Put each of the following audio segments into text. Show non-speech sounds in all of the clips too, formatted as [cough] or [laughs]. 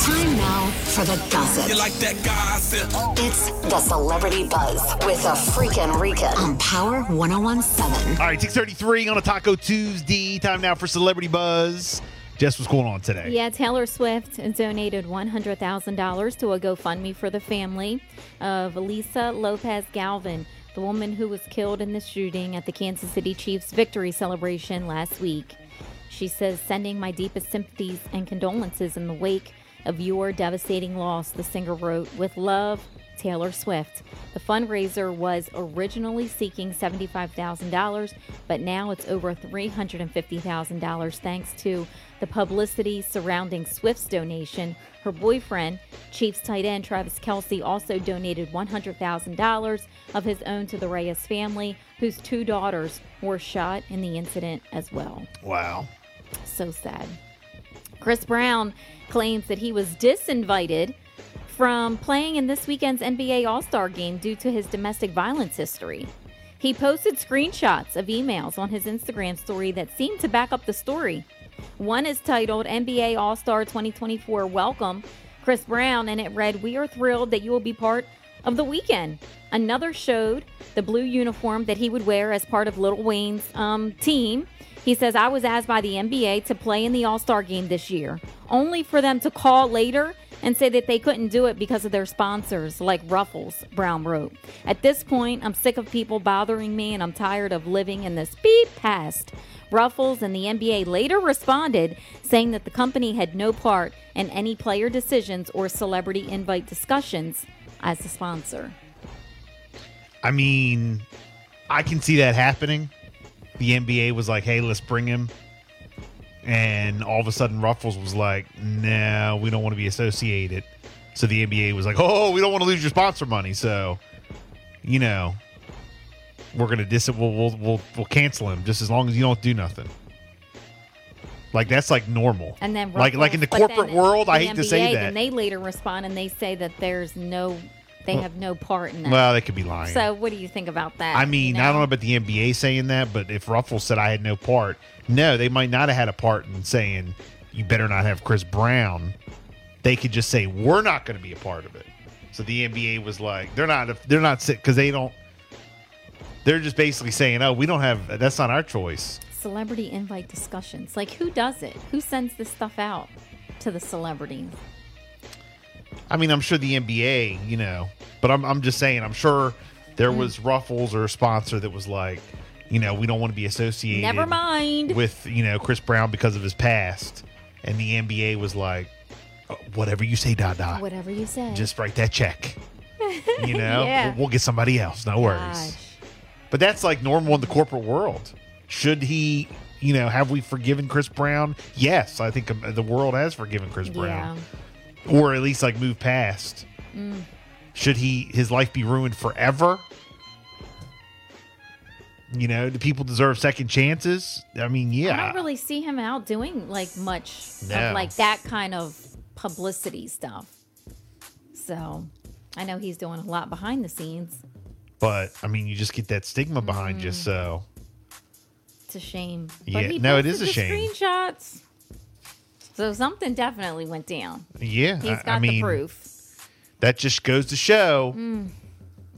Time now for the gossip. You like that gossip? It's the Celebrity Buzz with a freaking Rika on Power 1017. All right, 633 on a Taco Tuesday. Time now for Celebrity Buzz. Jess, what's going on today? Yeah, Taylor Swift donated $100,000 to a GoFundMe for the family of Lisa Lopez Galvan, the woman who was killed in the shooting at the Kansas City Chiefs victory celebration last week. She says, sending my deepest sympathies and condolences in the wake of your devastating loss, the singer wrote, with love, Taylor Swift. The fundraiser was originally seeking $75,000, but now it's over $350,000 thanks to the publicity surrounding Swift's donation. Her boyfriend, Chiefs tight end Travis Kelce, also donated $100,000 of his own to the Reyes family, whose two daughters were shot in the incident as well. Wow. So sad. Chris Brown claims that he was disinvited from playing in this weekend's NBA All Star game due to his domestic violence history. He posted screenshots of emails on his Instagram story that seemed to back up the story. One is titled NBA All Star 2024 Welcome, Chris Brown, and it read, We are thrilled that you will be part of the weekend. Another showed the blue uniform that he would wear as part of Lil Wayne's um, team. He says, I was asked by the NBA to play in the All Star game this year, only for them to call later and say that they couldn't do it because of their sponsors, like Ruffles, Brown wrote. At this point, I'm sick of people bothering me and I'm tired of living in this beep past. Ruffles and the NBA later responded, saying that the company had no part in any player decisions or celebrity invite discussions as a sponsor. I mean, I can see that happening. The NBA was like, hey, let's bring him. And all of a sudden, Ruffles was like, no, we don't want to be associated. So the NBA was like, oh, we don't want to lose your sponsor money. So, you know, we're going to dis we'll, we'll, we'll, we'll cancel him just as long as you don't do nothing. Like that's like normal. And then like like in the corporate world, I the hate to say that. And they later respond and they say that there's no, they have no part in that. well, they could be lying. so what do you think about that? I mean, you I don't know about the NBA saying that, but if Ruffles said I had no part, no, they might not have had a part in saying you better not have Chris Brown. They could just say we're not going to be a part of it. So the NBA was like, they're not, they're not sick because they don't. They're just basically saying, oh, we don't have. That's not our choice. Celebrity invite discussions. Like who does it? Who sends this stuff out to the celebrities? I mean, I'm sure the NBA, you know, but I'm, I'm just saying, I'm sure there mm. was Ruffles or a sponsor that was like, you know, we don't want to be associated. Never mind. with you know Chris Brown because of his past, and the NBA was like, "Oh, whatever you say, Dada, Whatever you say. just write that check. [laughs] You know, Yeah. we'll, we'll get somebody else. No worries. Gosh. But that's like normal in the corporate world. Should he? You know, have we forgiven Chris Brown? Yes, I think um, the world has forgiven Chris Brown, or at least like moved past. Mm. Should he? His life be ruined forever? You know, do people deserve second chances? I mean, yeah. I don't really see him out doing like much No. of like that kind of publicity stuff. So I know he's doing a lot behind the scenes. But I mean, you just get that stigma behind Mm. you. So It's a shame. Yeah, he no, it is a shame. Screenshots. So something definitely went down. yeah, he's got I, mean, the proof. that just goes to show, mm.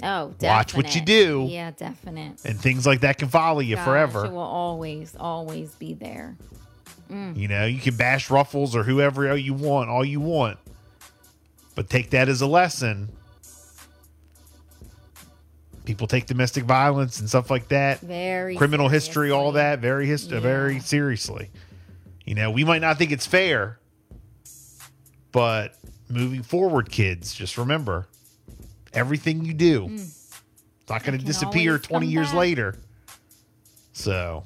Oh, definite. Watch what you do. Yeah, definite. and things like that can follow you Gosh, It forever. will always, always be there. Mm. You know, you can bash Ruffles or whoever you want, all you want, but take that as a lesson. People take domestic violence and stuff like that, Very criminal history, all that, very hist- very seriously. You know, we might not think it's fair, but moving forward, kids, just remember everything you do. Mm. It's not going to disappear 20 years back. later. So,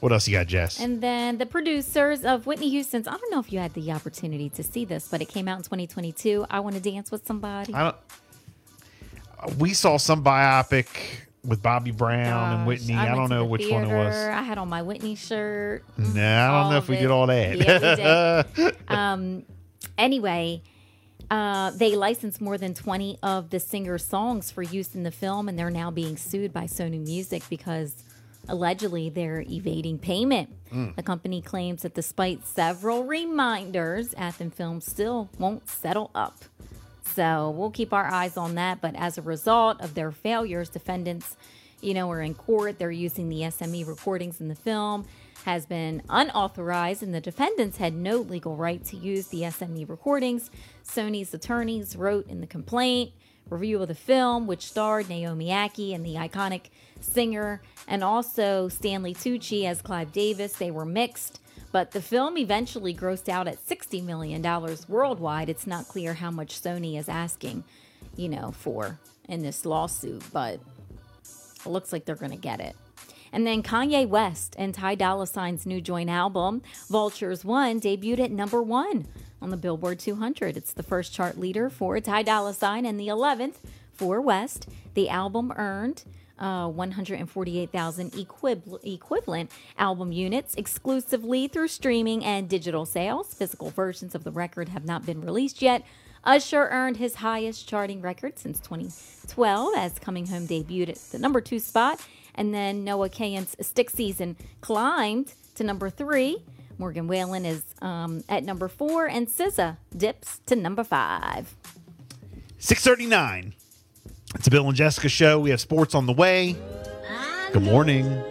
What else you got, Jess? And then the producers of Whitney Houston's, I don't know if you had the opportunity to see this, but it came out in 2022. I Want to Dance with Somebody. I don't. We saw some biopic with Bobby Brown and Whitney. I I, don't know the which one it was. I had on my Whitney shirt. Nah, I don't know if we it. did all that. Yeah, we [laughs] Um, anyway, uh, they licensed more than 20 of the singer's songs for use in the film, and they're now being sued by Sony Music because allegedly they're evading payment. The company claims that despite several reminders, Anthem Films still won't settle up. So we'll keep our eyes on that. But as a result of their failures, defendants, you know, are in court. They're using the SME recordings in the film has been unauthorized, and the defendants had no legal right to use the SME recordings. Sony's attorneys wrote in the complaint review of the film, which starred Naomi Ackie and the iconic singer, and also Stanley Tucci as Clive Davis. They were mixed. But the film eventually grossed out at $60 million worldwide. It's not clear how much Sony is asking, you know, for in this lawsuit, but it looks like they're going to get it. And then Kanye West and Ty Dolla Sign's new joint album, Vultures One, debuted at number one on the Billboard 200. It's the first chart leader for Ty Dolla Sign and the 11th for West. The album earned uh, 148,000 equib- equivalent album units exclusively through streaming and digital sales. Physical versions of the record have not been released yet. Usher earned his highest charting record since 2012 as Coming Home debuted at the number two spot. And then Noah Kahan's Stick Season climbed to number three. Morgan Wallen is um, at number four, and SZA dips to number five. 639. It's a Bill and Jessica show. We have sports on the way. Good morning.